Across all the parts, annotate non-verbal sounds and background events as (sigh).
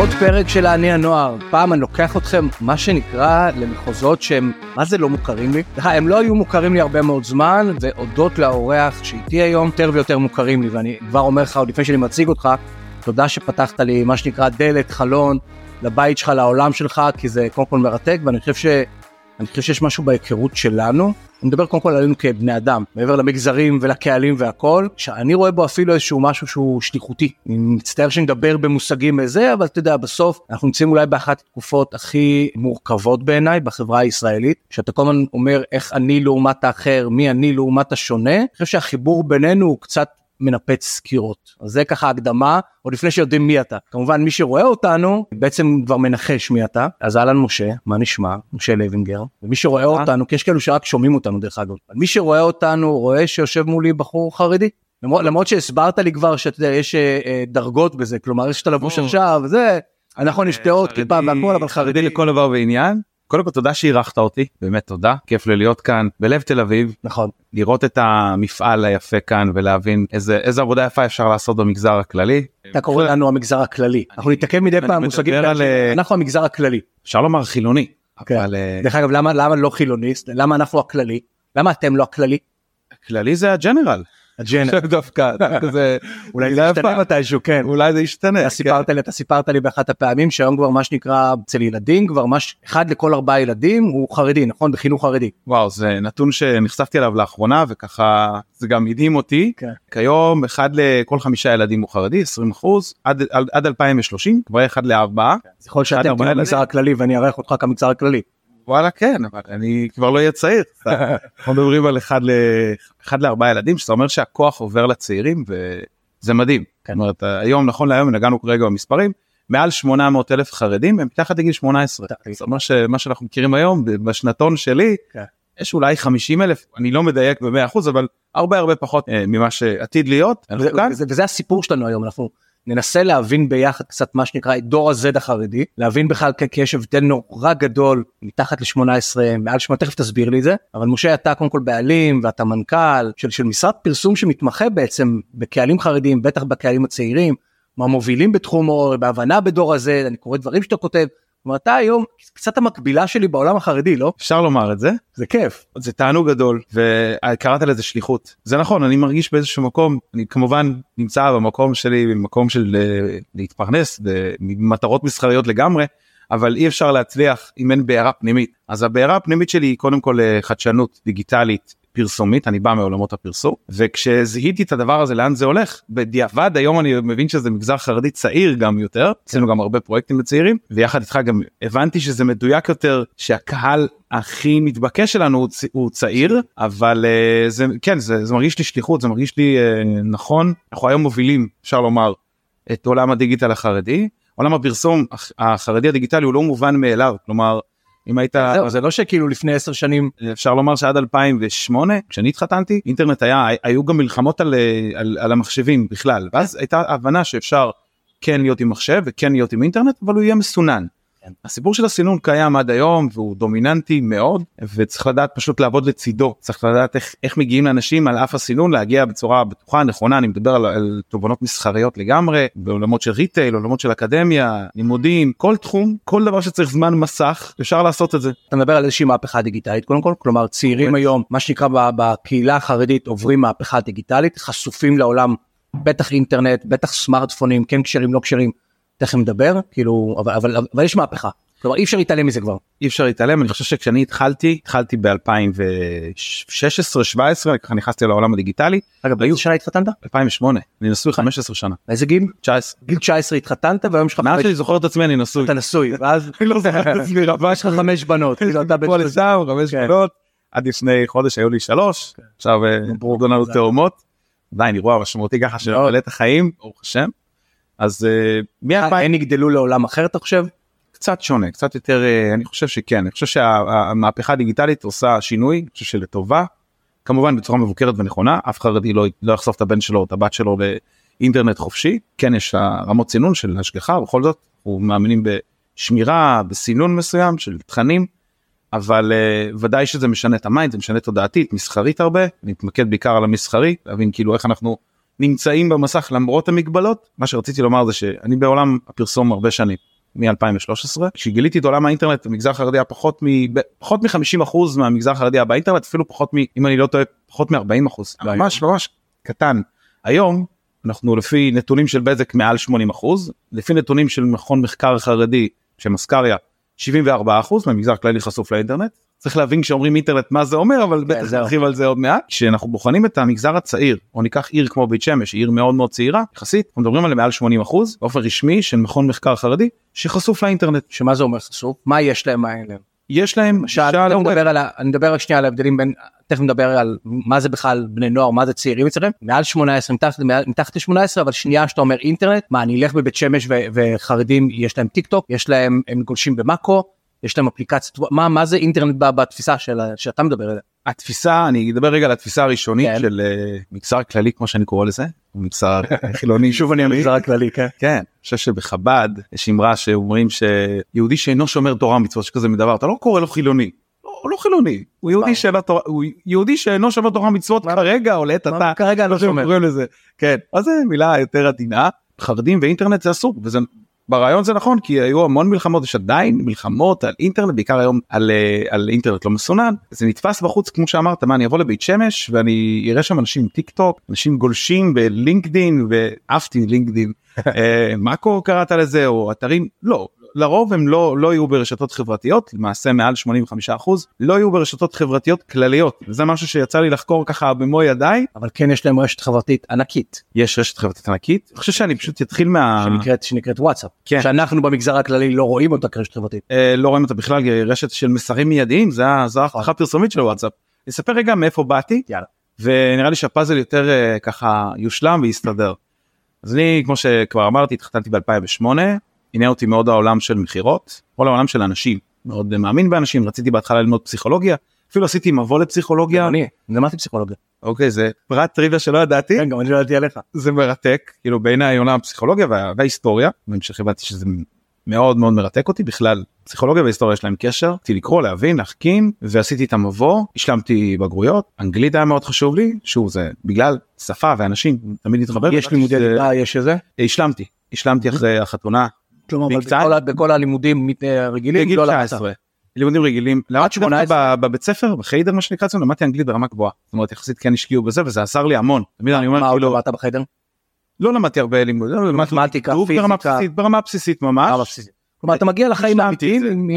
עוד פרק של העני הנוער. פעם אני לוקח אתכם, מה שנקרא, למחוזות שהם, מה זה לא מוכרים לי? סליחה, הם לא היו מוכרים לי הרבה מאוד זמן, והודות לאורח שאיתי היום, יותר ויותר מוכרים לי, ואני כבר אומר לך, עוד לפני שאני מציג אותך, תודה שפתחת לי, מה שנקרא, דלת, חלון, לבית שלך, לעולם שלך, כי זה קודם כל מרתק, ואני חושב. אני חושב שיש משהו בהיכרות שלנו, אני מדבר קודם כל עלינו כבני אדם, מעבר למגזרים ולקהלים והכל, שאני רואה בו אפילו איזשהו משהו שהוא שליחותי. אני מצטער שנדבר במושגים איזה, אבל אתה יודע, בסוף אנחנו נמצאים אולי באחת התקופות הכי מורכבות בעיניי בחברה הישראלית, שאתה כל הזמן אומר איך אני לעומת האחר, מי אני לעומת השונה, אני חושב שהחיבור בינינו הוא קצת מנפץ סקירות. אז זה ככה הקדמה, עוד לפני שיודעים מי אתה. כמובן מי שרואה אותנו בעצם כבר מנחש מי אתה. אז אהלן משה, מה נשמע? משה לוינגר. ומי שרואה אותנו, כי יש כאלו שרק שומעים אותנו דרך אגב. מי שרואה אותנו רואה שיושב מולי בחור חרדי. למרות, למרות שהסברת לי כבר שאתה יודע יש אה, אה, דרגות בזה כלומר יש את הלבוש עכשיו זה נכון יש דעות כיפה והכל אבל חרדי לכל דבר ועניין קודם כל תודה שאירחת אותי באמת תודה כיף לי להיות כאן בלב תל אביב נכון לראות את המפעל היפה כאן ולהבין איזה איזה עבודה יפה אפשר לעשות במגזר הכללי. אתה קורא לנו המגזר הכללי אנחנו נתעכב מדי פעם מושגים על... אנחנו המגזר הכללי. אפשר לומר חילוני. כן. אבל אה, דרך אגב למה למה לא חילוניסט למה אנחנו הכללי למה אתם לא הכללי. כללי זה הג'נרל. הג'נר. דווקא זה (laughs) אולי זה ישתנה. מתישהו כן. אולי זה ישתנה. אתה סיפרת לי אתה סיפרת לי באחת הפעמים שהיום כבר מה שנקרא אצל ילדים כבר מש אחד לכל ארבעה ילדים הוא חרדי נכון בחינוך חרדי. וואו זה נתון שנחשפתי אליו לאחרונה וככה זה גם הדהים אותי כן. כיום אחד לכל חמישה ילדים הוא חרדי 20 אחוז עד, עד, עד 2020 כבר אחד לארבעה אז יכול להיות שאתם תהיו המגזר הכללי ואני אארח אותך כמגזר הכללי. וואלה כן אבל אני כבר לא אהיה צעיר (laughs) אנחנו מדברים על אחד ל... אחד לארבעה ילדים שזה אומר שהכוח עובר לצעירים וזה מדהים. כן. זאת אומרת היום נכון להיום נגענו כרגע במספרים מעל 800 אלף חרדים הם מתחת לגיל 18 זאת אומרת שמה שאנחנו מכירים היום בשנתון שלי כן. יש אולי 50 אלף אני לא מדייק ב-100 אחוז אבל הרבה הרבה פחות אה, ממה שעתיד להיות. וזה. וזה, וזה הסיפור שלנו היום אנחנו ננסה להבין ביחד קצת מה שנקרא את דור ה-Z החרדי להבין בכלל כי- יש הבדל נורא גדול מתחת ל-18 מעל 8 תכף תסביר לי את זה אבל משה אתה קודם כל בעלים ואתה מנכ"ל של, של משרד פרסום שמתמחה בעצם בקהלים חרדים בטח בקהלים הצעירים מהמובילים בתחום או בהבנה בדור הזה אני קורא דברים שאתה כותב. כלומר אתה היום קצת המקבילה שלי בעולם החרדי לא? אפשר לומר את זה. זה כיף. זה תענוג גדול וקראת לזה שליחות. זה נכון אני מרגיש באיזשהו מקום אני כמובן נמצא במקום שלי במקום של אה, להתפרנס במטרות מסחריות לגמרי אבל אי אפשר להצליח אם אין בעירה פנימית. אז הבעירה הפנימית שלי היא קודם כל אה, חדשנות דיגיטלית פרסומית אני בא מעולמות הפרסום וכשזיהיתי את הדבר הזה לאן זה הולך בדיעבד היום אני מבין שזה מגזר חרדי צעיר גם יותר עשינו גם הרבה פרויקטים לצעירים ויחד איתך גם הבנתי שזה מדויק יותר שהקהל הכי מתבקש שלנו הוא, צ- הוא צעיר אבל uh, זה כן זה, זה מרגיש לי שליחות זה מרגיש לי uh, נכון. אנחנו היום מובילים אפשר לומר את עולם הדיגיטל החרדי. עולם הפרסום הח- החרדי הדיגיטלי הוא לא מובן מאליו כלומר אם היית זהו, זה לא שכאילו לפני 10 שנים אפשר לומר שעד 2008 כשאני התחתנתי אינטרנט היה היו גם מלחמות על, אה, על, על המחשבים בכלל ואז הייתה הבנה שאפשר כן להיות עם מחשב וכן להיות עם אינטרנט אבל הוא יהיה מסונן. כן. הסיפור של הסינון קיים עד היום והוא דומיננטי מאוד וצריך לדעת פשוט לעבוד לצידו. צריך לדעת איך, איך מגיעים לאנשים על אף הסינון להגיע בצורה בטוחה נכונה. אני מדבר על, על תובנות מסחריות לגמרי בעולמות של retail עולמות של אקדמיה לימודים כל תחום כל דבר שצריך זמן מסך אפשר לעשות את זה. אתה מדבר על איזושהי מהפכה דיגיטלית קודם כל? כלומר צעירים היום מה שנקרא בקהילה החרדית עוברים מהפכה דיגיטלית חשופים לעולם בטח אינטרנט בטח סמארטפונים כן כשרים לא כשרים תכף נדבר כאילו אבל אבל אבל יש מהפכה. כלומר אי אפשר להתעלם מזה כבר. אי אפר להתעלם אני חושב שכשאני התחלתי התחלתי ב2016 17 ככה נכנסתי לעולם הדיגיטלי. אגב באיזה שנה התחתנת? 2008 אני נשוי 15 שנה. באיזה גיל? 19 גיל 19 התחתנת והיום יש לך מאז שאני זוכר את עצמי אני נשוי. אתה נשוי ואז (laughs) לא רבה יש לך חמש בנות כאילו חמש כן. בנות. עד לפני חודש היו לי שלוש. עכשיו אה, נולדו לנו. תאומות. עדיין אירוע משמעותי ככה שממלא את החיים ברוך השם. אז אה, מ-2000 הן יגדלו לעולם אחר אתה חושב? קצת שונה קצת יותר אה, אני חושב שכן. אני חושב שהמהפכה הדיגיטלית עושה שינוי אני חושב שלטובה. כמובן בצורה מבוקרת ונכונה אף חרדי לא לא יחשוף את הבן שלו או את הבת שלו לאינטרנט חופשי. כן יש רמות סינון של ההשגחה בכל זאת אנחנו מאמינים בשמירה בסינון מסוים של תכנים אבל uh, ודאי שזה משנה את ה mind זה משנה תודעתית מסחרית הרבה. נתמקד בעיקר על המסחרי להבין כאילו איך אנחנו נמצאים במסך למרות המגבלות מה שרציתי לומר זה שאני בעולם הפרסום הרבה שנים מ-2013 כשגיליתי את עולם האינטרנט המגזר החרדי היה פחות מ... פחות מ-50% מהמגזר החרדי היה באינטרנט אפילו פחות מ... אם אני לא טועה פחות מ-40% ממש ממש קטן. היום אנחנו לפי נתונים של בזק מעל 80% לפי נתונים של מכון מחקר חרדי שמסקריה 74% מהמגזר הכללי חשוף לאינטרנט צריך להבין כשאומרים אינטרנט מה זה אומר אבל בטח זהו. נרחיב על זה עוד מעט כשאנחנו בוחנים את המגזר הצעיר או ניקח עיר כמו בית שמש עיר מאוד מאוד צעירה יחסית אנחנו מדברים על מעל 80 אחוז באופן רשמי של מכון מחקר חרדי שחשוף לאינטרנט שמה זה אומר חשוף? מה יש להם מה אין להם? יש להם גישה אני לא. אני מדבר רק שנייה על ההבדלים בין תכף נדבר על מה זה בכלל בני נוער מה זה צעירים אצלכם מעל 18 מתחת, מעל- מתחת ל-18 אבל שנייה שאתה אומר אינטרנט מה אני אלך בבית שמש וחרדים יש להם טיק טוק יש להם הם גולשים במאקו יש להם אפליקציות מה מה זה אינטרנט בתפיסה של שאתה מדבר עליה. התפיסה אני אדבר רגע על התפיסה הראשונית כן. של אה, מגזר כללי כמו שאני קורא לזה מגזר (laughs) חילוני שוב אני המגזר הכללי כן. כן, אני חושב שבחב"ד יש אמרה שאומרים שיהודי שאינו שומר תורה ומצוות שכזה מדבר אתה לא קורא לו חילוני. לא, הוא לא חילוני הוא יהודי? שאינו תורה הוא יהודי שאינו שומר תורה ומצוות כרגע או לעת עתה. כרגע לא שהם שומר. קוראים לזה כן אז זה מילה יותר עדינה חרדים ואינטרנט זה אסור וזה ברעיון זה נכון כי היו המון מלחמות יש עדיין מלחמות על אינטרנט בעיקר היום על, אה, על אינטרנט לא מסונן. זה נתפס בחוץ כמו שאמרת מה אני אבוא לבית שמש ואני אראה שם אנשים טיק טוק אנשים גולשים בלינקדין ועפתי לינקדין. (laughs) אה, מאקו קראת לזה או אתרים לא לרוב הם לא לא יהיו ברשתות חברתיות למעשה מעל 85% לא יהיו ברשתות חברתיות כלליות וזה משהו שיצא לי לחקור ככה במו ידיי אבל כן יש להם רשת חברתית ענקית יש רשת חברתית ענקית אני חושב שאני פשוט אתחיל מה שנקראת שנקראת וואטסאפ כן. שאנחנו במגזר הכללי לא רואים אותה כרשת חברתית. אה, לא רואים אותה בכלל רשת של מסרים מיידיים זה ה- זו ההבטחה הפרסומית של וואטסאפ. אספר רגע מאיפה באתי יאללה. ונראה לי שהפאזל יותר אה, ככה יושלם ויסתדר. אז אני כמו שכבר אמרתי התחתנתי ב2008 עניין אותי מאוד העולם של מכירות כל העולם של אנשים מאוד אה, מאמין באנשים רציתי בהתחלה ללמוד פסיכולוגיה אפילו עשיתי מבוא לפסיכולוגיה אני למדתי פסיכולוגיה. אוקיי זה פרט טריוויה שלא ידעתי כן גם אני לא ידעתי עליך. זה מרתק כאילו בעיניי עולם הפסיכולוגיה וה- וההיסטוריה בהמשך הבנתי שזה מאוד מאוד מרתק אותי בכלל פסיכולוגיה והיסטוריה יש להם קשר רציתי לקרוא להבין להחכים ועשיתי את המבוא השלמתי בגרויות אנגלית היה מאוד חשוב לי שוב זה בגלל שפה ואנשים תמיד התחבר יש לימודי ליבה יש איזה. השלמתי השלמתי אחרי החתונה כלומר? בכל בכל הלימודים מת- אה, רגילים בגיל לא למדת. 19 לימודים רגילים למדתי דווקא 18? ב- בבית ספר בחיידר מה שנקרא אצלנו למדתי אנגלית ברמה גבוהה זאת אומרת יחסית כן השקיעו בזה וזה עזר לי המון תמיד אני אומר מה עוד כאילו למדת בחדר? לא למדתי הרבה לימוד לא, למדתי מתמטיקה, כתוב ברמה פיזיקה. בסיסית ברמה בסיסית ממש. כלומר אתה מגיע לחיים האמיתיים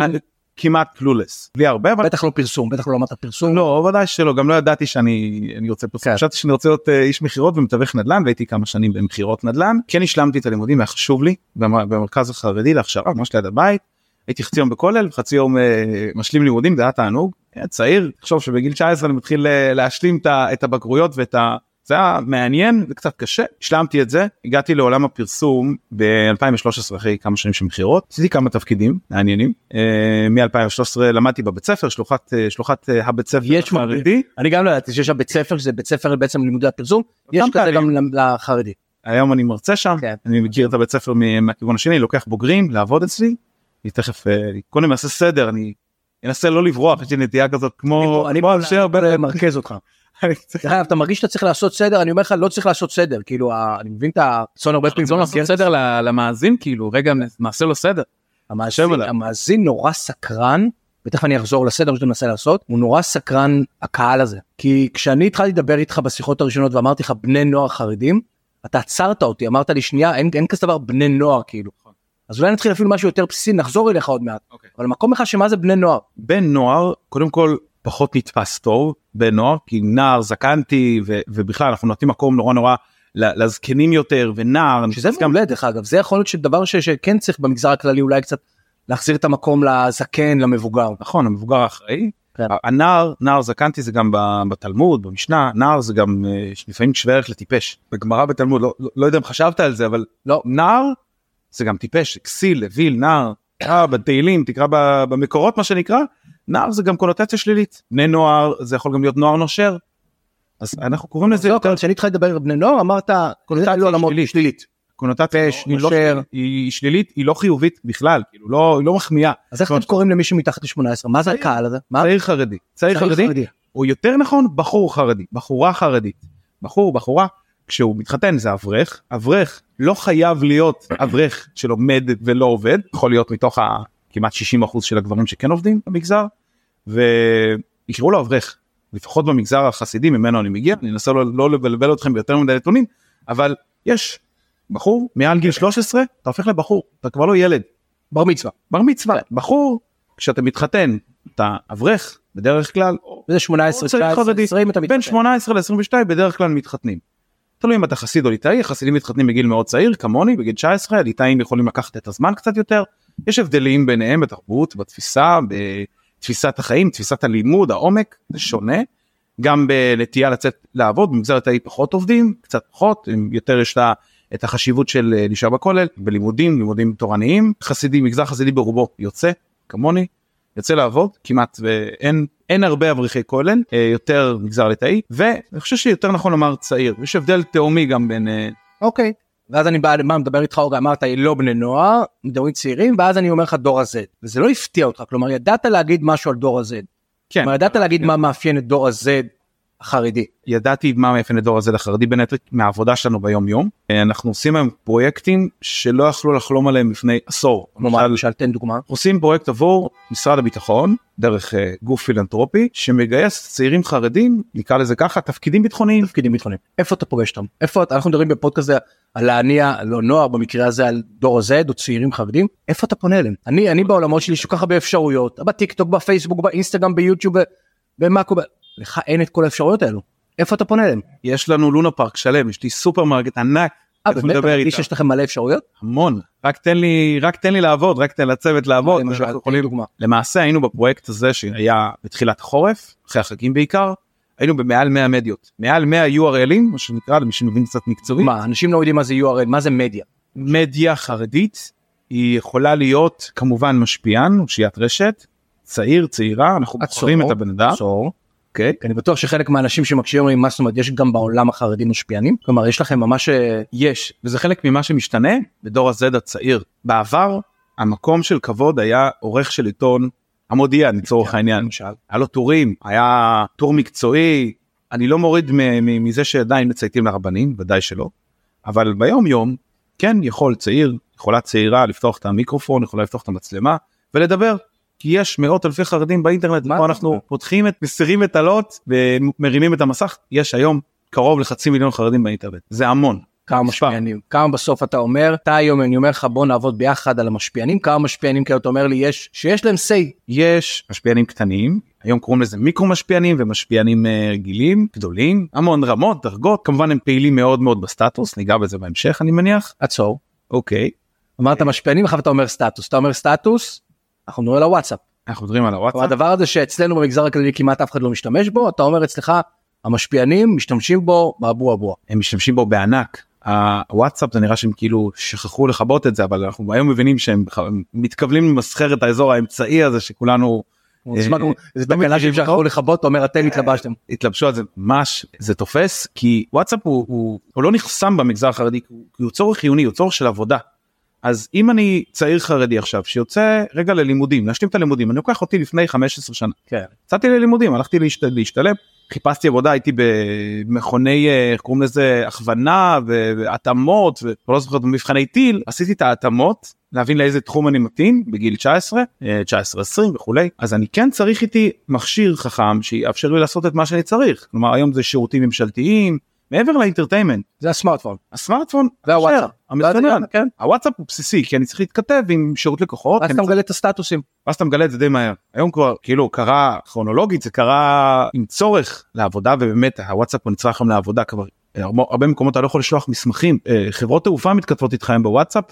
כמעט קלולס בלי הרבה אבל בטח לא פרסום בטח לא למדת פרסום. לא ודאי שלא גם לא ידעתי שאני אני רוצה פרסום. כן. חשבתי שאני רוצה להיות אה, איש מכירות ומתווך נדל"ן והייתי כמה שנים במכירות נדל"ן. כן השלמתי את הלימודים היה חשוב לי במ- במרכז החרדי להכשרה ממש ליד הבית. הייתי חצי יום בכולל חצי יום אה, משלים לימודים זה היה תענוג צעיר תחשוב שבגיל 19 אני מתחיל אה, להשלים את הבגרויות ואת ה... זה היה מעניין זה קצת קשה השלמתי את זה הגעתי לעולם הפרסום ב-2013 אחרי כמה שנים של מכירות עשיתי כמה תפקידים מעניינים אה, מ-2013 למדתי בבית ספר שלוחת אה, שלוחת אה, הבית ספר יש החרדי אני גם לא ידעתי שיש שם בית ספר שזה בית ספר בעצם לימודי הפרסום יש כזה. גם לחרדי. היום אני מרצה שם כן. אני מכיר את הבית ספר מהכיוון השני לוקח בוגרים לעבוד אצלי. אני תכף קודם אעשה סדר אני אנסה לא לברוח יש לי נטייה כזאת כמו אני מרכז אותך. אתה מרגיש שאתה צריך לעשות סדר אני אומר לך לא צריך לעשות סדר כאילו אני מבין את הרצון הרבה פעמים לא לעשות סדר למאזין כאילו רגע נעשה לו סדר. המאזין, נורא סקרן ותכף אני אחזור לסדר שאתה מנסה לעשות הוא נורא סקרן הקהל הזה. כי כשאני התחלתי לדבר איתך בשיחות הראשונות ואמרתי לך בני נוער חרדים אתה עצרת אותי אמרת לי שנייה אין, אין כזה דבר בני נוער כאילו. אז אולי נתחיל אפילו משהו יותר בסיסי נחזור אליך עוד מעט. אוקיי. אבל מקום אחד שמה זה בני נוער? בן נוער קודם כל פחות נתפס טוב בן נוער כי נער זקנתי ו- ובכלל אנחנו נותנים מקום נורא נורא לזקנים יותר ונער שזה מעולה דרך אגב. זה יכול להיות שדבר ש, שכן צריך במגזר הכללי אולי קצת להחזיר את המקום לזקן למבוגר. נכון המבוגר האחראי. כן. הנער נער זקנתי זה גם בתלמוד במשנה. נער זה גם אה, לפעמים שווה ערך לטיפש. בגמרא בתלמוד לא, לא, לא יודע אם חשבת על זה אבל לא. נער זה גם טיפש. כסיל אוויל נער. אה, בתהילים תקרא במקורות מה שנקרא נער זה גם קונוטציה שלילית בני נוער זה יכול גם להיות נוער נושר. אז אנחנו קוראים לזה יותר כשאני התחלתי לדבר על בני נוער אמרת קונוטציה לא שלילית. קונוטציה לא- נושר. היא שלילית היא לא חיובית בכלל כאילו לא היא לא מחמיאה. אז איך אתם קוראים למישהו מתחת ל-18 מה זה. הקהל הזה? צעיר חרדי צעיר חרדי או יותר נכון בחור חרדי בחורה חרדית בחור בחורה כשהוא מתחתן זה אברך אברך לא חייב להיות אברך שלומד ולא עובד יכול להיות מתוך הכמעט 60 אחוז של הגברים שכן עובדים במגזר ויקראו לו אברך לפחות במגזר החסידי ממנו אני מגיע אני אנסה לא, לא לבלבל אתכם ביותר מדי נתונים אבל יש בחור מעל גיל 13 אתה הופך לבחור אתה כבר לא ילד בר מצווה. בר מצווה בחור כשאתה מתחתן אתה אברך בדרך כלל וזה 18, צעיר 19, חרדי. 20 אתה בין מתחתן. 18 ל-22 בדרך כלל מתחתנים. תלוי אם אתה חסיד או ליטאי, החסידים מתחתנים בגיל מאוד צעיר כמוני בגיל 19, הליטאים יכולים לקחת את הזמן קצת יותר. יש הבדלים ביניהם בתרבות, בתפיסה, בתפיסת החיים, תפיסת הלימוד, העומק, זה שונה. גם בנטייה לצאת לעבוד, במגזר ליטאי פחות עובדים, קצת פחות, יותר יש לה את החשיבות של אה, להישאר בכולל, בלימודים, לימודים תורניים. חסידי, מגזר חסידי ברובו יוצא, כמוני, יוצא לעבוד כמעט ואין אין הרבה אברכי כולל אה, יותר מגזר ליטאי ואני חושב שיותר נכון לומר צעיר יש הבדל תהומי גם בין אה, אוקיי. ואז אני בא מה מדבר איתך אורגה אמרת לא בני נוער מדברים צעירים ואז אני אומר לך דור ה-Z וזה לא הפתיע אותך כלומר ידעת להגיד משהו על דור ה-Z. כן כלומר ידעת להגיד מה מאפיין את דור ה-Z החרדי. ידעתי מה מאפיין את דור הזה לחרדי בין היתר מהעבודה שלנו ביום יום אנחנו עושים היום פרויקטים שלא יכלו לחלום עליהם לפני עשור. כמו מה למשל, תן דוגמה. עושים פרויקט עבור משרד הביטחון דרך אה, גוף פילנטרופי שמגייס צעירים חרדים נקרא לזה ככה תפקידים ביטחוניים תפקידים ביטחוניים איפה אתה פוגש אותם איפה אתה אנחנו מדברים בפודקאסט הזה על להניע לא נוער במקרה הזה על דור ה-Z או צעירים חרדים איפה אתה פונה אליהם אני אני בעולמות שלי יש כל כך הרבה אפשרויות בטיק טוק בפייסבוק באינסטגרם ביוטיוב במאקו ב- לך אין את כל האפשרויות האלו איפה אתה פונה אליהם. יש לנו לונה פארק שלם יש לי סופרמרקט ענק אה, באמת? אתה מרגיש. שיש לכם מלא אפשרויות. המון רק תן לי רק תן לי לעבוד רק תן לצוות לעבוד למשל, תן דוגמה. למעשה היינו בפרויקט הזה שהיה בתחילת החורף אחרי החגים בעיקר היינו במעל 100 מדיות. מעל 100 URLים מה שנקרא למי שמבין קצת מקצועי. מה אנשים לא יודעים מה זה URL מה זה מדיה. מדיה חרדית היא יכולה להיות כמובן משפיען אושיית רשת צעיר צעירה אנחנו בוחרים את הבן אדם. עצור. אוקיי. כי אני בטוח שחלק מהאנשים שמקשיבים אומרים מה זאת אומרת יש גם בעולם החרדי משפיענים? כלומר יש לכם ממש אה, יש וזה חלק ממה שמשתנה בדור ה-Z הצעיר. בעבר המקום של כבוד היה עורך של עיתון המודיע לצורך העניין. היה לו טורים היה טור מקצועי אני לא מוריד מזה שעדיין מצייתים לרבנים ודאי שלא אבל ביום יום כן יכול צעיר יכולה צעירה לפתוח את המיקרופון יכולה לפתוח את המצלמה ולדבר. כי יש מאות אלפי חרדים באינטרנט פה אנחנו? פותחים את מסירים את הלוט ומרימים את המסך יש היום קרוב לחצי מיליון חרדים באינטרנט זה המון כמה. משפיענים כמה בסוף אתה אומר אתה היום אני אומר לך בוא נעבוד ביחד על המשפיענים כמה משפיענים כאלה אתה אומר לי יש שיש להם say. יש משפיענים קטנים היום קוראים לזה מיקרו משפיענים ומשפיענים אה, רגילים גדולים המון רמות דרגות כמובן הם פעילים מאוד מאוד בסטטוס ניגע בזה בהמשך אני מניח. עצור. אוקיי. אמרת משפיענים אחר אתה אומר סטטוס. אתה אומר סטטוס אנחנו נראה לוואטסאפ אנחנו מדברים על הוואטסאפ. הדבר הזה שאצלנו במגזר הכללי כמעט אף אחד לא משתמש בו אתה אומר אצלך המשפיענים משתמשים בו באבו אבו. הם משתמשים בו בענק. הוואטסאפ זה נראה שהם כאילו שכחו לכבות את זה אבל אנחנו היום מבינים שהם מתכוונים למסחר את האזור האמצעי הזה שכולנו זה לא תקלה מכירים שאי אפשר אותו? לכבות אתה אומר אתם התלבשתם התלבשו על זה ממש זה תופס כי וואטסאפ הוא, לא נחסם במגזר החרדי הוא צורך חיוני הוא צורך של עבודה. אז אם אני צעיר חרדי עכשיו שיוצא רגע ללימודים להשלים את הלימודים אני לוקח אותי לפני 15 שנה. כן. יצאתי ללימודים הלכתי להשת, להשתלם חיפשתי עבודה הייתי במכוני אה, איך קוראים לזה הכוונה והתאמות ולא זוכר במבחני טיל עשיתי את ההתאמות להבין לאיזה תחום אני מתאים בגיל 19 אה, 19 20 וכולי. אז אני כן צריך איתי מכשיר חכם שיאפשר לי לעשות את מה שאני צריך. כלומר היום זה שירותים ממשלתיים מעבר לאינטרטיימנט. זה הסמארטפון. הסמארטפון והוואטסאפ. ואז- כן. הוואטסאפ הוא בסיסי כי אני צריך להתכתב עם שירות לקוחות אז אני אתה מגלה את הסטטוסים. ואז אתה מגלה את זה די מהר. היום כבר כאילו קרה כרונולוגית זה קרה עם צורך לעבודה ובאמת הוואטסאפ הוא נצרך היום לעבודה. כבר הרבה- מקומות אתה לא יכול לשלוח מסמכים. אה, חברות תעופה מתכתבות איתך היום בוואטסאפ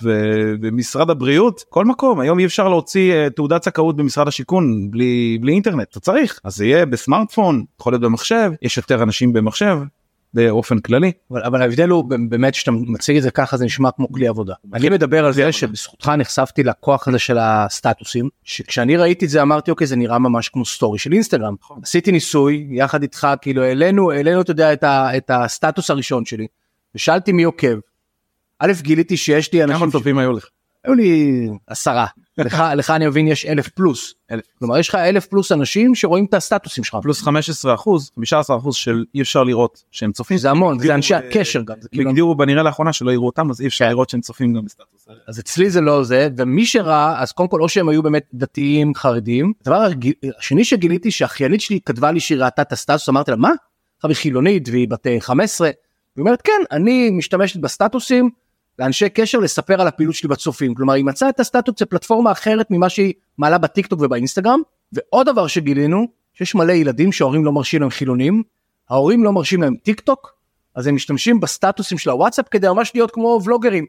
ומשרד הבריאות כל מקום. היום אי אפשר להוציא אה, תעודת זכאות במשרד השיכון בלי בלי אינטרנט. אתה צריך. אז זה יהיה בסמארטפון יכול להיות במחשב יש יותר אנשים במחשב באופן כללי אבל, אבל ההבדל הוא באמת שאתה מציג את זה ככה זה נשמע כמו כלי עבודה. אני מדבר על זה שבזכותך נחשפתי לכוח הזה של הסטטוסים שכשאני ראיתי את זה אמרתי אוקיי זה נראה ממש כמו story של אינסטגרם. עשיתי ניסוי יחד איתך כאילו העלינו העלינו אתה יודע את, ה, את הסטטוס הראשון שלי ושאלתי מי עוקב. א' גיליתי שיש לי כמה אנשים צופים היו לך היו לי עשרה לך לך אני מבין יש אלף פלוס אלף. כלומר יש לך אלף פלוס אנשים שרואים את הסטטוסים שלך פלוס 15 אחוז 15 אחוז של אי אפשר לראות שהם צופים. זה המון זה אנשי אה, הקשר גם כאילו- הגדירו כנראה לאחרונה שלא יראו אותם אז אי אפשר כן. לראות שהם צופים גם בסטטוס. אז אצלי זה לא זה ומי שראה אז קודם כל או שהם היו באמת דתיים חרדים הדבר השני שגיליתי שאחיינית שלי כתבה לי שהיא ראתה את הסטטוס אמרתי לה מה? עכשיו היא חילונית והיא בת אה, 15 היא אומרת כן אני משתמשת בסטטוסים לאנשי קשר לספר על הפעילות שלי בצופים. כלומר היא מצאה את הסטטוס בפלטפורמה אחרת ממה שהיא מעלה בטיק טוק ובאינסטגרם. ועוד דבר שגילינו שיש מלא ילדים שההורים לא מרשים להם חילונים. ההורים לא מרשים להם טיק טוק אז הם משתמשים בסטטוסים של הוואטסאפ כדי ממש להיות כמו ולוגרים.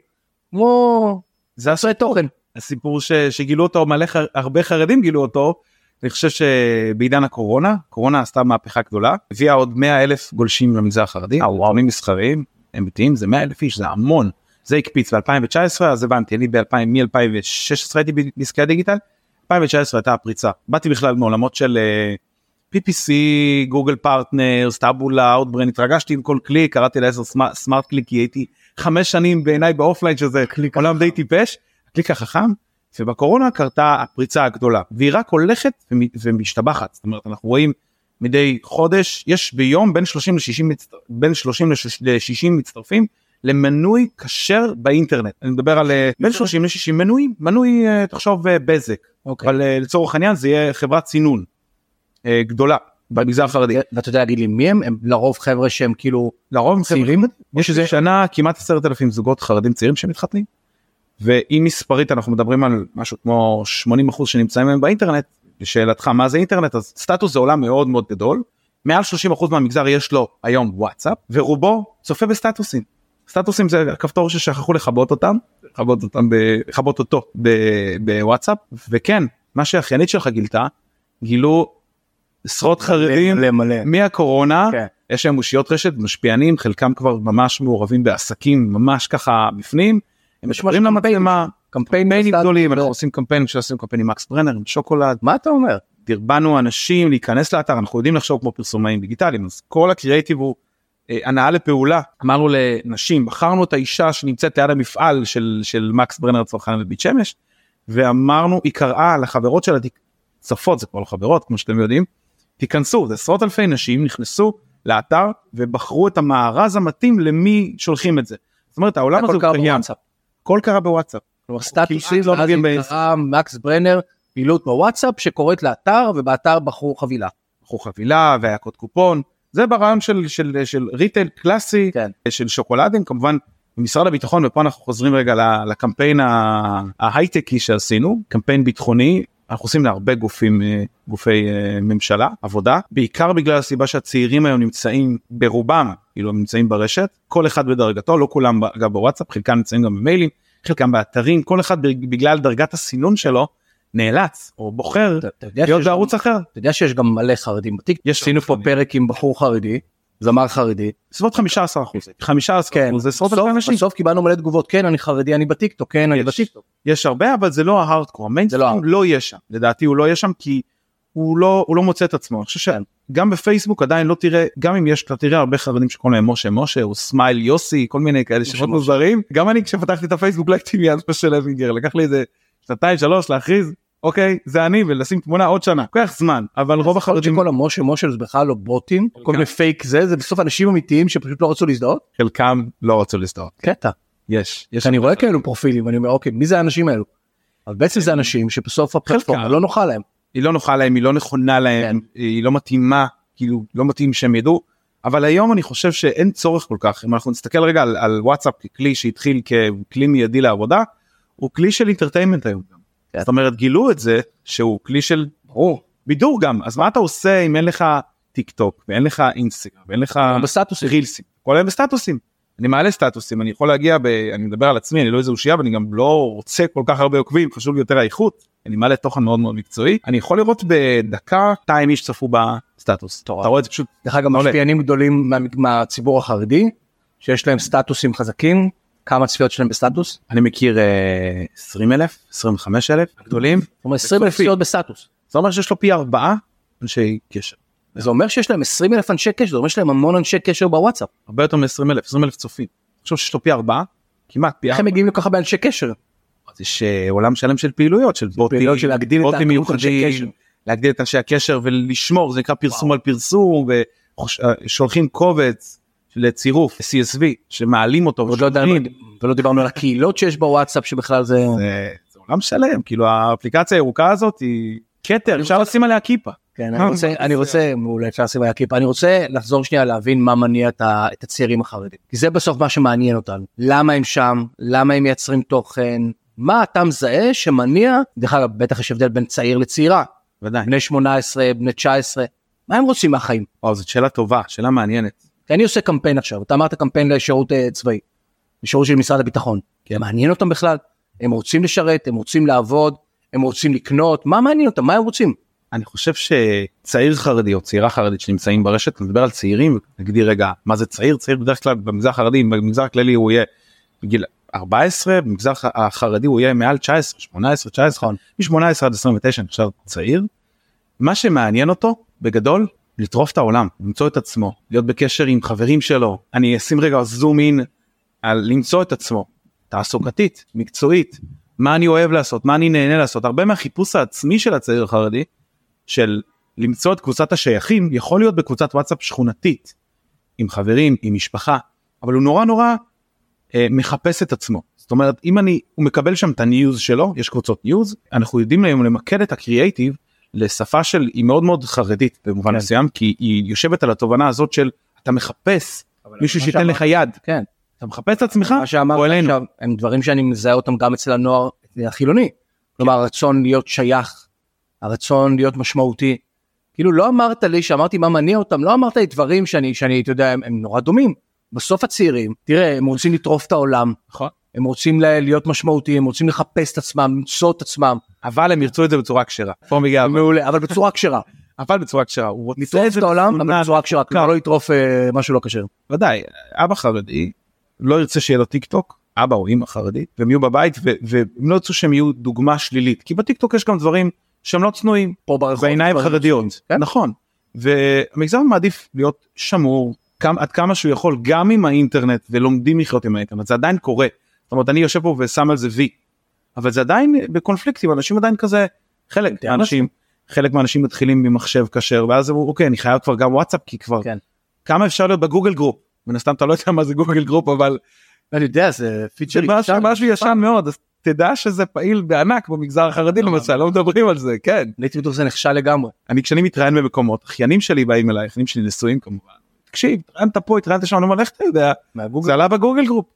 כמו זה יוצרי תוכן. הסיפור ש, שגילו אותו מלא ח- הרבה חרדים גילו אותו. אני חושב שבעידן הקורונה קורונה עשתה מהפכה גדולה. הביאה עוד 100 אלף גולשים למגזר החרדי. עיתונים מסחריים אמיתיים זה 100 אלף איש זה המון זה הקפיץ ב2019 אז הבנתי אני ב-2000 מ-2016 הייתי בעסקי הדיגיטל 2019 הייתה הפריצה. באתי בכלל מעולמות של אה, PPC גוגל partners טאבולה אאוטברן התרגשתי עם כל קליק קראתי לעשר Smart Click כי הייתי חמש שנים בעיניי ב offline שזה עולם די טיפש. קליק החכם ובקורונה קרתה הפריצה הגדולה והיא רק הולכת ומ- ומשתבחת. זאת אומרת אנחנו רואים מדי חודש יש ביום בין 30 ל-60 מצט... בין 30 ל-60 מצטרפים למנוי כשר באינטרנט. אני מדבר על אה, בין 30 ל-60 מנויים מנוי אה, תחשוב אה, בזק. אוקיי. אבל לצורך העניין זה יהיה חברת סינון גדולה במגזר החרדי. ואתה יודע להגיד לי מי הם? הם לרוב חבר'ה שהם כאילו לרוב צעירים? יש איזה שנה כמעט עשרת אלפים זוגות חרדים צעירים שמתחתנים. ואם מספרית אנחנו מדברים על משהו כמו 80 אחוז שנמצאים היום באינטרנט לשאלתך מה זה אינטרנט? אז סטטוס זה עולם מאוד מאוד גדול. מעל 30 אחוז מהמגזר יש לו היום וואטסאפ ורובו צופה בסטטוסים. סטטוסים זה הכפתור ששכחו לכבות אותם לכבות אותם לכבות אותו בוואטסאפ וכן מה שהאחיינית שלך גילתה גילו עשרות חרדים מלא מלא מהקורונה כן. יש להם אושיות רשת משפיענים חלקם כבר ממש מעורבים בעסקים ממש ככה בפנים. הם משפרים למצלמה קמפיינים גדולים אנחנו עושים קמפיין כשעשינו קמפיין עם מקס ברנר עם שוקולד מה אתה אומר דרבנו אנשים להיכנס לאתר אנחנו יודעים לחשוב כמו פרסומאים דיגיטליים אז כל הקריאיטיב הוא הנעה לפעולה. אמרנו לנשים בחרנו את האישה שנמצאת ליד המפעל של של מקס ברנר העניין בבית שמש ואמרנו היא קראה לחברות שלה צפות זה כבר לא חברות כמו שאתם יודעים תיכנסו זה עשרות אלפי נשים נכנסו לאתר ובחרו את המארז המתאים למי שולחים את זה. זאת אומרת העולם הזה הוא קרה קיים. הכל קרה בוואטסאפ. כלומר סטטוסים לא ואז נוגעים באינסט- קרא מקס ברנר פעילות בוואטסאפ שקורית לאתר ובאתר בחרו חבילה. בחרו חבילה והיה קוד קופון זה ברעיון של של של retail קלאסי כן. של שוקולדים כמובן משרד הביטחון ופה אנחנו חוזרים רגע לקמפיין ההייטקי שעשינו קמפיין ביטחוני אנחנו עושים להרבה גופים אה, גופי אה, ממשלה עבודה בעיקר בגלל הסיבה שהצעירים היום נמצאים ברובם כאילו הם נמצאים ברשת כל אחד בדרגתו לא כולם אגב בוואטסאפ חלקם נמצאים גם במיילים חלקם באתרים כל אחד בגלל דרגת הסינון שלו נאלץ או בוחר להיות בערוץ אחר. אתה יודע שיש גם מלא חרדים בטיק יש עשינו פה. פרק עם בחור חרדי זמר חרדי. בסביבות 15 אחוז. 15 כן. זה עשרות אלפי אנשים. בסוף קיבלנו מלא תגובות כן אני חרדי אני בטיקטוק כן אני. בטיקטוק. יש הרבה אבל זה לא ההארדקור. המיינסטרים ה hard. לא יהיה שם. לדעתי הוא לא יהיה שם כי הוא לא הוא לא מוצא את עצמו. אני חושב שגם בפייסבוק עדיין לא תראה גם אם יש אתה תראה הרבה חרדים שקוראים להם משה משה או smile יוסי כל מיני כאלה שמות. מוזרים. גם אני כשפתחתי את הפייסבוק לא הייתי מיד משה לוינגר. לקח לי איזה שנתיים שלוש להכריז אוקיי? זה אני ולשים תמונה עוד שנה. לוקח זמן אבל רוב החרדים כל המשה משה זה בכלל לא בוטים כל מיני פייק זה זה בסוף אנשים אמיתיים שפשוט לא רצו להזדהות? חלקם לא רצו להזדהות. קטע. יש. יש אני רואה כאלו פרופילים ואני אומר אוקיי מי זה האנשים האלו. אבל בעצם זה אנשים שבסוף הפלטפורמה. לא נוחה להם. היא לא נוחה להם היא לא נכונה להם היא לא מתאימה כאילו לא מתאים שהם ידעו. אבל היום אני חושב שאין צורך כל כך אם אנחנו נסתכל רגע על, על וואטסאפ ככלי שהתחיל ככלי מיידי לעבודה הוא כלי של אינטרטיימנט היום. זאת אומרת גילו את זה שהוא כלי של ברור. בידור גם אז מה אתה עושה אם אין לך טיק טוק ואין לך אינסטגרם ואין לך בסטטוסים. רילסים כל היום בסטטוסים. אני מעלה סטטוסים אני יכול להגיע ב... אני מדבר על עצמי אני לא איזה אושייה ואני גם לא רוצה כל כך הרבה עוקבים חשוב לי יותר האיכות אני מעלה תוכן מאוד מאוד מקצועי אני יכול לראות בדקה 200 איש צפו בסטטוס אתה רואה את זה פשוט דרך אגב. משפיענים גדולים מה- מהציבור החרדי שיש להם סטטוסים חזקים כמה צפיות שלהם בסטטוס. אני מכיר 20 אלף 25 אלף גדולים זאת אומרת 20 אלף. צפיות בסטטוס. זה אומר שיש לו פי ארבעה אנשי קשר זה אומר שיש להם 20 אלף אנשי קשר זה אומר שיש להם המון אנשי קשר בוואטסאפ. הרבה יותר מ-20 אלף 20 אלף צופים. עכשיו שיש לו פי ארבעה כמעט פי איך הם ארבעה מגיעים לכל כך הרבה אנשי קשר? אז יש אה, עולם שלם של פעילויות של בוטים, פעילויות של להגדיל את בוטים הכמות אנשי מיוחדים, קשר. להגדיל את אנשי הקשר ולשמור זה נקרא פרסום על פרסום ושולחים קובץ לצירוף CSV שמעלים אותו עוד לא ושולחים. ולא דיברנו על הקהילות שיש בוואטסאפ שבכלל זה... זה זה עולם שלם כאילו האפליקציה הירוקה הזאת היא כתר אפשר לשים עליה כיפה. כן, אני רוצה, (laughs) אני רוצה, מעולה, אפשר לשים עליה כיפה, אני רוצה לחזור שנייה להבין מה מניע את, הצעירים החרדים. כי זה בסוף מה שמעניין אותנו. למה הם שם, למה הם מייצרים תוכן, מה אתה מזהה שמניע, דרך אגב, בטח יש הבדל בין צעיר לצעירה. בני 18, בני 19, מה הם רוצים מהחיים? וואו זאת שאלה טובה שאלה מעניינת. כי אני עושה קמפיין עכשיו, אתה אמרת קמפיין לשירות אה, צבאי, לשירות של משרד הביטחון. כן. מעניין אותם בכלל? הם רוצים לשרת, הם רוצים לעבוד, הם רוצים לקנות, מה מעניין אותם, מה הם רוצים? אני חושב שצעיר חרדי או צעירה חרדית שנמצאים ברשת נדבר על צעירים נגדיר רגע מה זה צעיר צעיר בדרך כלל במגזר החרדי במגזר הכללי הוא יהיה בגיל 14 במגזר החרדי הוא יהיה מעל 19 18 19 מ-18 עד 29 נחשב צעיר. מה שמעניין אותו בגדול לטרוף את העולם למצוא את עצמו להיות בקשר עם חברים שלו. אני אשים רגע zoom in על למצוא את עצמו תעסוקתית מקצועית מה אני אוהב לעשות מה אני נהנה לעשות. הרבה מהחיפוש העצמי של הצעיר החרדי של למצוא את קבוצת השייכים יכול להיות בקבוצת וואטסאפ שכונתית עם חברים עם משפחה אבל הוא נורא נורא אה, מחפש את עצמו. זאת אומרת אם אני הוא מקבל שם את ה news שלו יש קבוצות news אנחנו יודעים היום למקד את הקריאייטיב לשפה של היא מאוד מאוד חרדית במובן כן. מסוים כי היא יושבת על התובנה הזאת של אתה מחפש מישהו שייתן שאמרת- לך יד כן, אתה מחפש את עצמך מה שאמרת. עכשיו הם דברים שאני מזהה אותם גם אצל הנוער החילוני. כלומר הרצון להיות שייך, הרצון להיות משמעותי. כאילו לא אמרת לי שאמרתי מה מניע אותם, לא אמרת לי דברים שאני, שאני אתה יודע, הם, הם נורא דומים. בסוף הצעירים, תראה, הם רוצים לטרוף את העולם, נכון. הם רוצים להיות משמעותיים, הם רוצים לחפש את עצמם, למצוא את עצמם, אבל הם ירצו את זה בצורה כשרה. פה מגיע. מעולה, אבל בצורה כשרה. (laughs) אבל בצורה כשרה. הוא רוצה את העולם, אבל בצורה כשרה, כלומר לא לטרוף אה, משהו לא כשר. ודאי אבא חרדי לא ירצה שיהיה לו טיק טוק אבא או אמא חרדית והם יהיו בבית והם לא ירצו שהם יהיו דוגמה שלילית כי בטיק טוק יש גם דברים שהם לא צנועים פה ברחוב. בעיניים חרדיות כן. נכון והמגזר מעדיף להיות שמור עד כמה שהוא יכול גם עם האינטרנט ולומדים לחיות עם האינטרנט זה עדיין קורה. זאת אומרת אני יושב פה ושם על זה וי אבל זה עדיין בקונפליקטים אנשים עדיין כזה חלק תיאר מהאנשים חלק מהאנשים מתחילים ממחשב כשר ואז אמרו אוקיי אני חייב כבר גם וואטסאפ כי כבר כן. כמה אפשר להיות ב Google Group מן הסתם אתה לא יודע מה זה Google Group אבל אני יודע, זה feature משהו, משהו ישן מאוד אז תדע שזה פעיל בענק במגזר החרדי למשל לא מדברים על זה כן הייתי בטוח שזה נכשל לגמרי. אני כשאני מתראיין במקומות אחיינים שלי באים אליי אחיינים שלי נשואים כמובן תקשיב התראיינת פה התראיינת שם אני אומר איך אתה יודע. זה עלה ב Google Group.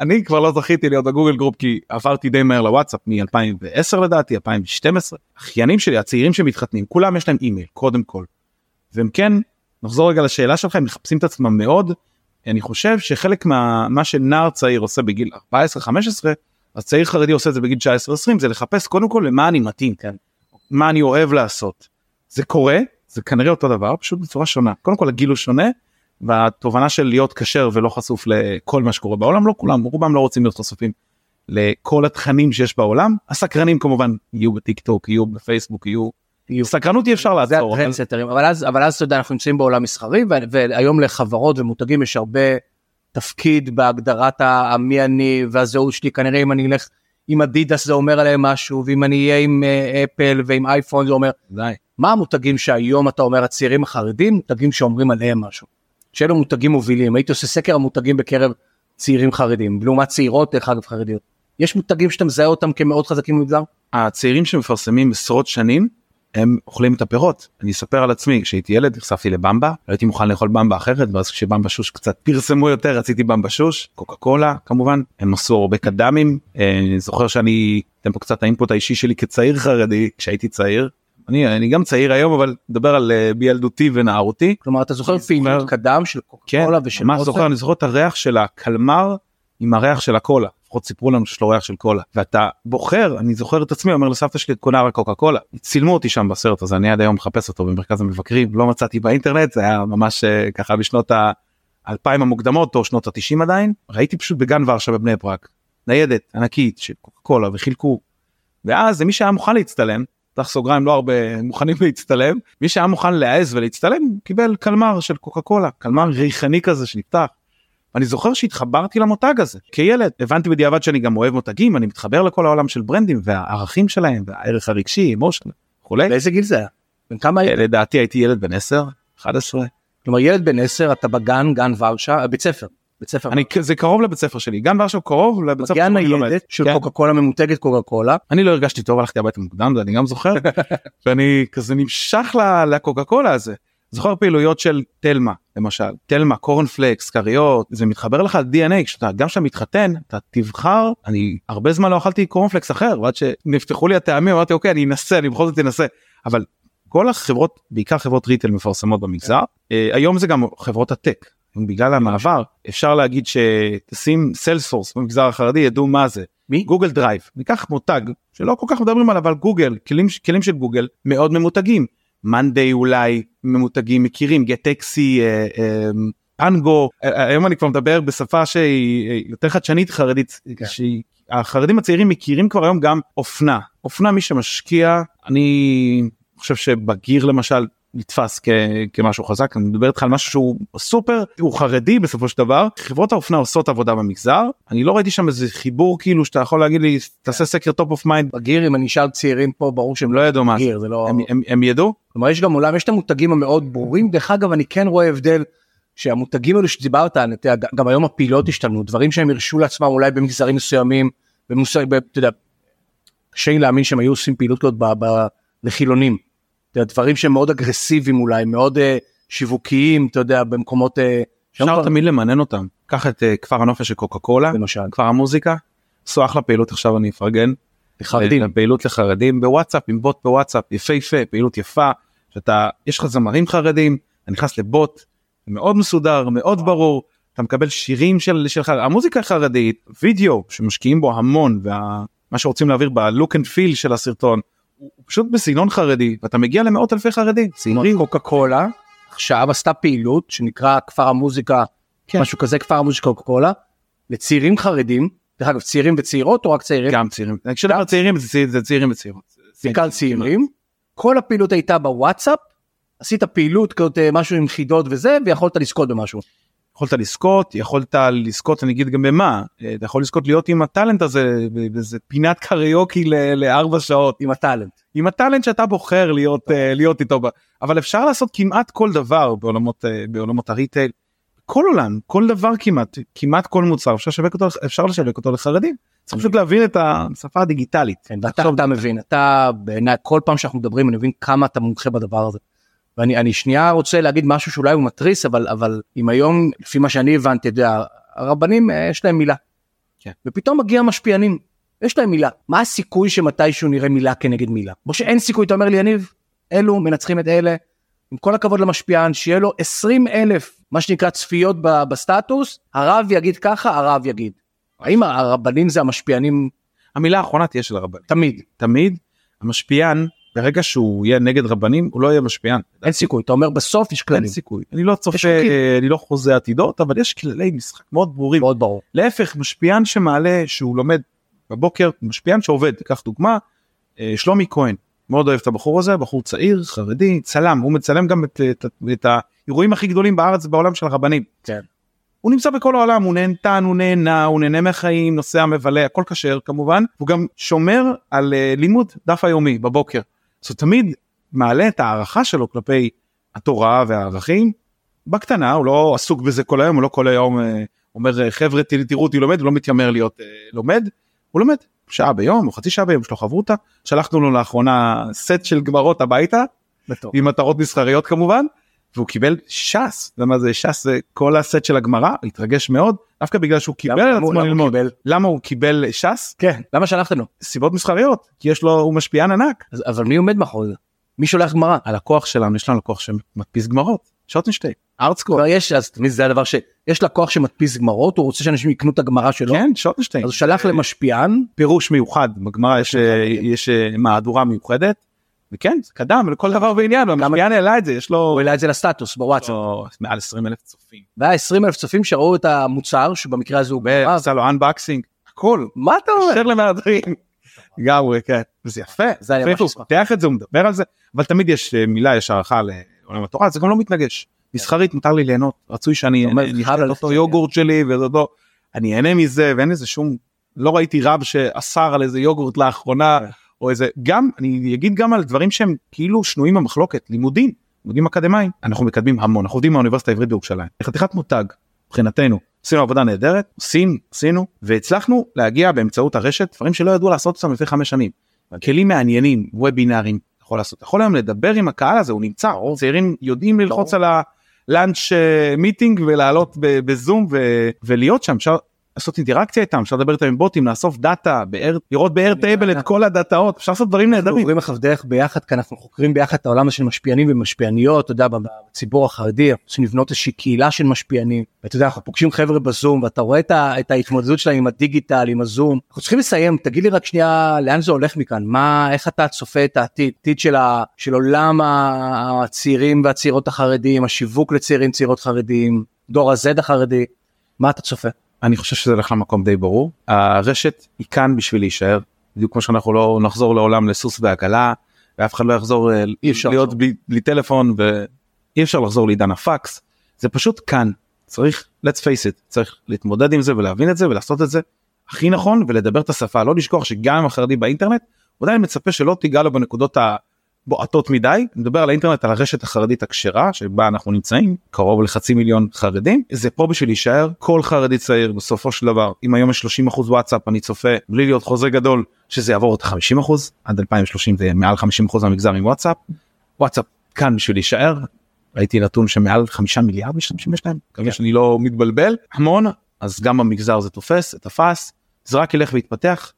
אני כבר לא זכיתי להיות ב Google Group כי עברתי די מהר לוואטסאפ מ-2010 לדעתי 2012 אחיינים שלי הצעירים שמתחתנים כולם יש להם אימייל קודם כל. והם כן נחזור רגע לשאלה שלך הם מחפשים את עצמם מאוד אני חושב שחלק מה מה שנער צעיר עושה בגיל 14-15 אז צעיר חרדי עושה את זה בגיל 19-20 זה לחפש קודם כל למה אני מתאים כן. מה אני אוהב לעשות. זה קורה זה כנראה אותו דבר פשוט בצורה שונה קודם כל הגיל הוא שונה והתובנה של להיות כשר ולא חשוף לכל מה שקורה בעולם לא כולם רובם לא רוצים להיות חשופים לכל התכנים שיש בעולם הסקרנים כמובן יהיו בטיק טוק יהיו בפייסבוק יהיו יהיו. סקרנות אי אפשר זה לעצור אבל- הטרנסטרים אבל אז אבל אז אתה יודע אנחנו נמצאים בעולם מסחרי והיום לחברות ומותגים יש הרבה תפקיד בהגדרת המי אני והזהות שלי כנראה אם אני אלך עם אדידס זה אומר עליהם משהו ואם אני אהיה עם אה, אפל ועם אייפון זה אומר די. מה המותגים שהיום אתה אומר הצעירים החרדים מותגים שאומרים עליהם משהו. שאלו מותגים מובילים הייתי עושה סקר המותגים בקרב צעירים חרדים לעומת צעירות דרך אגב חרדיות. יש מותגים שאתה מזהה אותם כמאוד חזקים במגזר? הצעירים שמפרסמים עשרות שנים הם אוכלים את הפירות אני אספר על עצמי כשהייתי ילד נחשפתי לבמבה לא הייתי מוכן לאכול במבה אחרת ואז כשבמבה שוש קצת פרסמו יותר רציתי במבה שוש קוקה קולה כמובן הם עשו הרבה קדמים אה, אני זוכר שאני אתן פה קצת האינפוט האישי שלי כצעיר חרדי כשהייתי צעיר אני אני גם צעיר היום אבל מדבר על אה, בילדותי ונערותי. כלומר אתה זוכר פעילות זוכר- קדם של קוקה כן קולה ושל אוסם? זוכר? אני זוכר את הריח של הקלמר עם הריח של הקולה. לפחות סיפרו לנו שיש לו ריח של קולה. ואתה בוחר אני זוכר את עצמי אומר לסבתא שלי קונה רק קוקה קולה. צילמו אותי שם בסרט הזה אני עד היום מחפש אותו במרכז המבקרים לא מצאתי באינטרנט זה היה ממש אה, ככה בשנות האלפיים המוקדמות או שנות התשעים עדיין. ראיתי פשוט בגן ורשה בבני ברק ניידת ענקית של קוקה קולה וחילקו. ואז מי שהיה מוכן להצטלם פתח סוגריים לא הרבה (laughs) מוכנים להצטלם מי שהיה מוכן להעז ולהצטלם קיבל קלמר של קוקה קולה קלמר ריחני כזה שנפתח. אני זוכר שהתחברתי למותג הזה כילד הבנתי בדיעבד שאני גם אוהב מותגים אני מתחבר לכל העולם של ברנדים והערכים שלהם והערך הרגשי אמושן וכולי. באיזה גיל זה היה? בן כמה היית? לדעתי הייתי ילד בן 10 11 כלומר ילד בן 10 אתה בגן גן ורשה בית ספר. בית ספר. אני זה קרוב לבית ספר שלי גן ורשה קרוב לבית ספר מגיעה שאני לומד. ניידת של כן. קוקה קולה ממותגת קוקה קולה. אני לא הרגשתי טוב הלכתי הביתה מוקדם זה אני גם זוכר (laughs) ואני כזה נמשך לקוקה קולה הזה. זוכר פעילויות של תלמה למשל תלמה קורנפלקס כריות זה מתחבר לך ל-DNA כשאתה גם כשאתה מתחתן אתה תבחר אני הרבה זמן לא אכלתי קורנפלקס אחר ועד שנפתחו לי הטעמים אמרתי אוקיי אני אנסה אני בכל זאת אנסה אבל כל החברות בעיקר חברות retail מפרסמות במגזר אה, היום זה גם חברות ה tech בגלל המעבר אפשר להגיד שתשים Salesforce במגזר החרדי ידעו מה זה. מי? Google Drive ניקח מותג שלא כל כך מדברים עליו אבל גוגל כלים כלים של גוגל מאוד ממותגים. מאנדיי אולי ממותגים מכירים גטקסי פנגו אה, היום אני כבר מדבר בשפה שהיא אה, יותר חדשנית חרדית כן. שהיא החרדים הצעירים מכירים כבר היום גם אופנה. אופנה מי שמשקיע אני חושב שבגיר למשל נתפס כ- כמשהו חזק. אני מדבר איתך על משהו שהוא סופר הוא חרדי בסופו של דבר. חברות האופנה עושות עבודה במגזר. אני לא ראיתי שם איזה חיבור כאילו שאתה יכול להגיד לי תעשה סקר top of mind בגיר אם אני אשאל צעירים פה ברור שהם לא ידעו מה זה בגיר זה. לא. הם, הם, הם ידעו? כלומר יש גם עולם יש את המותגים המאוד ברורים. דרך אגב אני כן רואה הבדל שהמותגים האלו שדיברת עליהם גם היום הפעילות השתנו. דברים שהם הרשו לעצמם אולי במגזרים מסוימים במושג ב- אתה יודע. קשה לי להאמין שהם היו עושים פעילות כזאת ב- ב- לחילונים. דברים שהם מאוד אגרסיביים אולי מאוד אה, שיווקיים אתה יודע במקומות אה, אפשר כבר- תמיד למנן אותם. קח את אה, כפר הנופש של קוקה קולה למשל. כפר המוזיקה עשו אחלה פעילות עכשיו אני אפרגן. לחרדים. פעילות לחרדים בוואטסאפ עם בוט בוואטסאפ יפהפה פעילות יפה שאתה יש לך זמרים חרדים אתה נכנס לבוט מאוד מסודר מאוד ברור אתה מקבל שירים של שלך. המוזיקה החרדית וידאו שמשקיעים בו המון ומה שרוצים להעביר ב look and feel של הסרטון הוא פשוט בסגנון חרדי ואתה מגיע למאות אלפי חרדים. צעירים. קוקה קולה עכשיו עשתה פעילות שנקרא כפר המוזיקה כן. משהו כזה כפר המוזיקה קוקה קולה לצעירים חרדים. דרך אגב צעירים וצעירות או רק צעירים? גם צעירים. כשאתה צעירים זה צעיר- זה צעירים וצעירות. בעיקר צעירים. כל הפעילות הייתה בוואטסאפ עשית פעילות כזאת אה, משהו עם חידות וזה ויכולת לזכות במשהו יכולת לזכות יכולת לזכות אני אגיד גם במה אה, אתה יכול לזכות להיות עם הטאלנט הזה באיזה פינת קריוקי לארבע שעות עם הטאלנט. עם הטאלנט שאתה בוחר להיות אה, להיות איתו אבל אפשר לעשות כמעט כל דבר בעולמות אה, בעולמות הריטייל. כל עולם כל דבר כמעט כמעט כל מוצר אפשר לשווק אותו אפשר לשווק אותו לחרדים צריך פשוט להבין את השפה הדיגיטלית. כן, ואתה אתה מבין אתה בעיניי כל פעם שאנחנו מדברים אני מבין כמה אתה מומחה בדבר הזה. ואני אני שנייה רוצה להגיד משהו שאולי הוא מתריס אבל אבל אם היום לפי מה שאני הבנתי אתה יודע, הרבנים אה, יש להם מילה. כן. ופתאום מגיע משפיענים יש להם מילה מה הסיכוי שמתישהו נראה מילה כנגד מילה או שאין סיכוי אתה אומר לי יניב אלו מנצחים את אלה. עם כל הכבוד למשפיען שיהיה לו 20 אלף מה שנקרא צפיות בסטטוס הרב יגיד ככה הרב יגיד. האם הרבנים זה המשפיענים המילה האחרונה תהיה של הרבנים תמיד תמיד המשפיען ברגע שהוא יהיה נגד רבנים הוא לא יהיה משפיען. אין סיכוי אתה אומר בסוף יש אין כללים סיכוי אני לא צופה. אה, אני לא חוזה עתידות אבל יש כללי משחק מאוד ברורים מאוד ברור להפך משפיען שמעלה שהוא לומד בבוקר משפיען שעובד קח דוגמה אה, שלומי כהן מאוד אוהב את הבחור הזה בחור צעיר חרדי צלם הוא מצלם גם את, את, את האירועים הכי גדולים בארץ בעולם של הרבנים. כן. הוא נמצא בכל העולם הוא נהנתן הוא נהנה הוא נהנה מהחיים נוסע מבלה הכל כשר כמובן הוא גם שומר על אה, לימוד דף היומי בבוקר. אז הוא תמיד מעלה את ההערכה שלו כלפי התורה והערכים. בקטנה הוא לא עסוק בזה כל היום הוא לא כל היום אה, אומר אה, חבר'ה תראו אותי לומד הוא לא מתיימר להיות אה, לומד. הוא לומד שעה ביום או חצי שעה ביום יש לו חברותה שלחנו לו לאחרונה סט של גמרות הביתה בטוח. עם מטרות מסחריות כמובן והוא קיבל ש"ס. למה זה? ש"ס זה כל הסט של הגמרא התרגש מאוד דווקא בגלל שהוא קיבל על עצמו ללמוד. קיבל? למה הוא קיבל ש"ס? כן למה שלחתם לו? סיבות מסחריות כי יש לו הוא משפיען ענק. אז- אבל מי עומד מאחורי זה? מי שולח גמרא? הלקוח שלנו יש לנו לקוח שמדפיס גמרות. שוטנשטיין ארטסקור. כבר יש אז תמיד זה הדבר שיש לקוח שמדפיס גמרות הוא רוצה שאנשים יקנו את הגמרא שלו? כן שוטנשטיין. אז הוא שלח למשפיען? פירוש מיוחד. בגמרא יש אה, יש אה, מהדורה מיוחדת. וכן זה קדם לכל דבר ועניין המשפיען העלה את זה יש לו הוא העלה את זה לסטטוס בוואטסאפ לו מעל 20 אלף צופים והיה 20 אלף צופים שראו את המוצר שבמקרה הזה הוא. ועשה לו אנבקסינג הכל מה אתה אומר אשר למהדרים. לגמרי כן וזה יפה זה יפה, ממש. פותח את זה הוא מדבר על זה אבל תמיד יש אה, מילה יש הערכה לעולם התורה זה גם לא מתנגש מסחרית מותר לי ליהנות רצוי שאני אשתה אותו. יוגורט שלי לא אני אהנה מזה ואין לזה שום לא ראיתי רב שאסר על איזה יוגורט לאחרונה כן. או איזה גם אני אגיד גם על דברים שהם כאילו שנויים במחלוקת לימודים לימודים אקדמיים. אנחנו מקדמים המון אנחנו עובדים מהאוניברסיטה העברית בירושלים. חתיכת מותג מבחינתנו עשינו עבודה נהדרת עושים עשינו והצלחנו להגיע באמצעות הרשת דברים שלא ידעו לעשות אותם לפני חמש שנים. כלים מעניינים וובינארים יכול לעשות. אתה יכול היום לדבר עם הקהל הזה הוא נמצא צעירים יודעים ללחוץ על ה launch meeting ולעלות בזום ו- ולהיות שם לעשות אינטראקציה איתם אפשר לדבר איתם עם בוטים לאסוף דאטה ב air לראות ב Airtable את כל הדאטאות אפשר לעשות דברים אנחנו נהדרים. עוברים עכשיו דרך ביחד כי אנחנו חוקרים ביחד את העולם של משפיענים ומשפיעניות אתה יודע בציבור החרדי אנחנו רוצים לבנות איזושהי קהילה של משפיענים ואתה יודע אנחנו פוגשים חבר'ה בזום ואתה רואה את, ההתמודדות שלהם עם הדיגיטל עם הזום אנחנו צריכים לסיים תגיד לי רק שנייה לאן זה הולך מכאן מה איך אתה צופה את העתיד עתיד של, ה, של עולם הצעירים והצעירות החרדים השיווק לצעירים צעירות חרדים דור ה-Z החרדי מה אתה צופה. אני חושב שזה הולך למקום די ברור. הרשת היא כאן בשביל להישאר. בדיוק כמו שאנחנו לא נחזור לעולם לסוס ועגלה ואף אחד לא יחזור אה, אי אפשר להיות. בלי, בלי טלפון ואי אפשר לחזור לעידן הפקס. זה פשוט כאן. צריך let's face it צריך להתמודד עם זה ולהבין את זה ולעשות את זה הכי נכון ולדבר את השפה. לא לשכוח שגם אם החרדי באינטרנט הוא עדיין מצפה שלא תיגע לו בנקודות הבועטות מדי. אני מדבר על האינטרנט על הרשת החרדית הכשרה שבה אנחנו נמצאים קרוב לחצי מיליון חרדים. זה פה בשביל להישאר. כל חרדי צעיר בסופו של דבר אם היום יש 30 אחוז וואטסאפ אני צופה בלי להיות חוזה גדול שזה יעבור את 50 אחוז. עד 2030 זה מעל 50 אחוז מהמגזר עם וואטסאפ. וואטסאפ כאן בשביל להישאר. ראיתי נתון שמעל חמישה מיליארד משתמשים יש להם מקווה שאני לא מתבלבל. המון. אז גם במגזר זה תופס תפס. זה רק ילך ויתפתח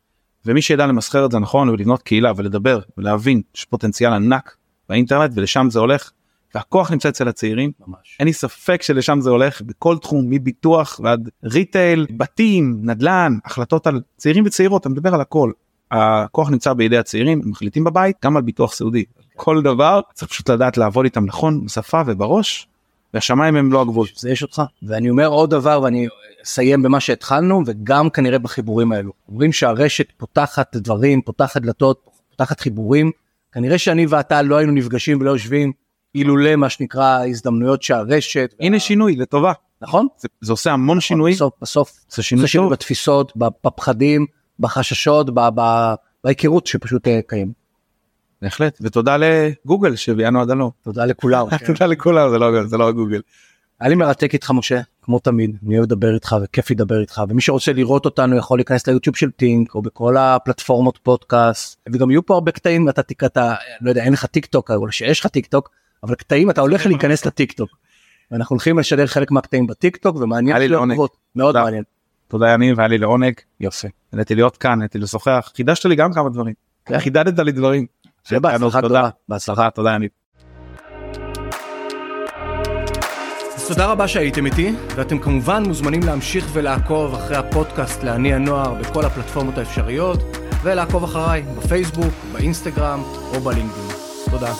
ומי שידע למסחר את זה נכון ולבנות קהילה ולדבר ולהבין שיש פוטנציאל ענק באינטרנט ולשם זה הולך והכוח נמצא אצל הצעירים ממש. אין לי ספק שלשם זה הולך בכל תחום מביטוח ועד retail בתים נדל"ן החלטות על צעירים וצעירות אני מדבר על הכל. הכוח נמצא בידי הצעירים הם מחליטים בבית גם על ביטוח סיעודי כל דבר צריך פשוט לדעת לעבוד איתם נכון בשפה ובראש והשמיים הם לא הגבול. זה יש אותך ואני אומר עוד דבר ואני אסיים במה שהתחלנו וגם כנראה בחיבורים האלו. אומרים שהרשת פותחת דברים פותחת דלתות פותחת חיבורים. כנראה שאני ואתה לא היינו נפגשים ולא יושבים אילולא מה שנקרא הזדמנויות שהרשת הנה שינוי לטובה. נכון? זה, זה עושה המון שינוי. בסוף בסוף. זה שינוי זה שינוי. בתפיסות בפחדים בחששות בהיכרות שפשוט אה, קיים בהחלט ותודה לגוגל שהביאנו עד הלום. תודה לכולם כן. (laughs) תודה לכולם זה לא זה לא גוגל. היה לי מרתק איתך משה כמו תמיד אני אוהב לדבר איתך וכיף לדבר איתך ומי שרוצה לראות אותנו יכול להיכנס ליוטיוב של Think או בכל הפלטפורמות פודקאסט וגם יהיו פה הרבה קטעים אתה תקטע לא יודע אין לך טיק טוק או שיש לך טיק טוק אבל קטעים אתה הולך להיכנס לטיק טוק. ואנחנו הולכים לשדר חלק מהקטעים בטיק טוק ומעניין לי לעונג. מאוד. מעניין. תודה יניב היה לי לעונג יופי. נהניתי להיות כאן נהניתי לשוחח חידשת לי גם כמה דברים. כן. חידדת לי דברים. שיהיה בהצלחה תודה. גדולה. בהצלחה. בהצלחה תודה יניב. אז תודה רבה שהייתם איתי, ואתם כמובן מוזמנים להמשיך ולעקוב אחרי הפודקאסט לעני הנוער בכל הפלטפורמות האפשריות, ולעקוב אחריי בפייסבוק, באינסטגרם או בלינקדאין. תודה.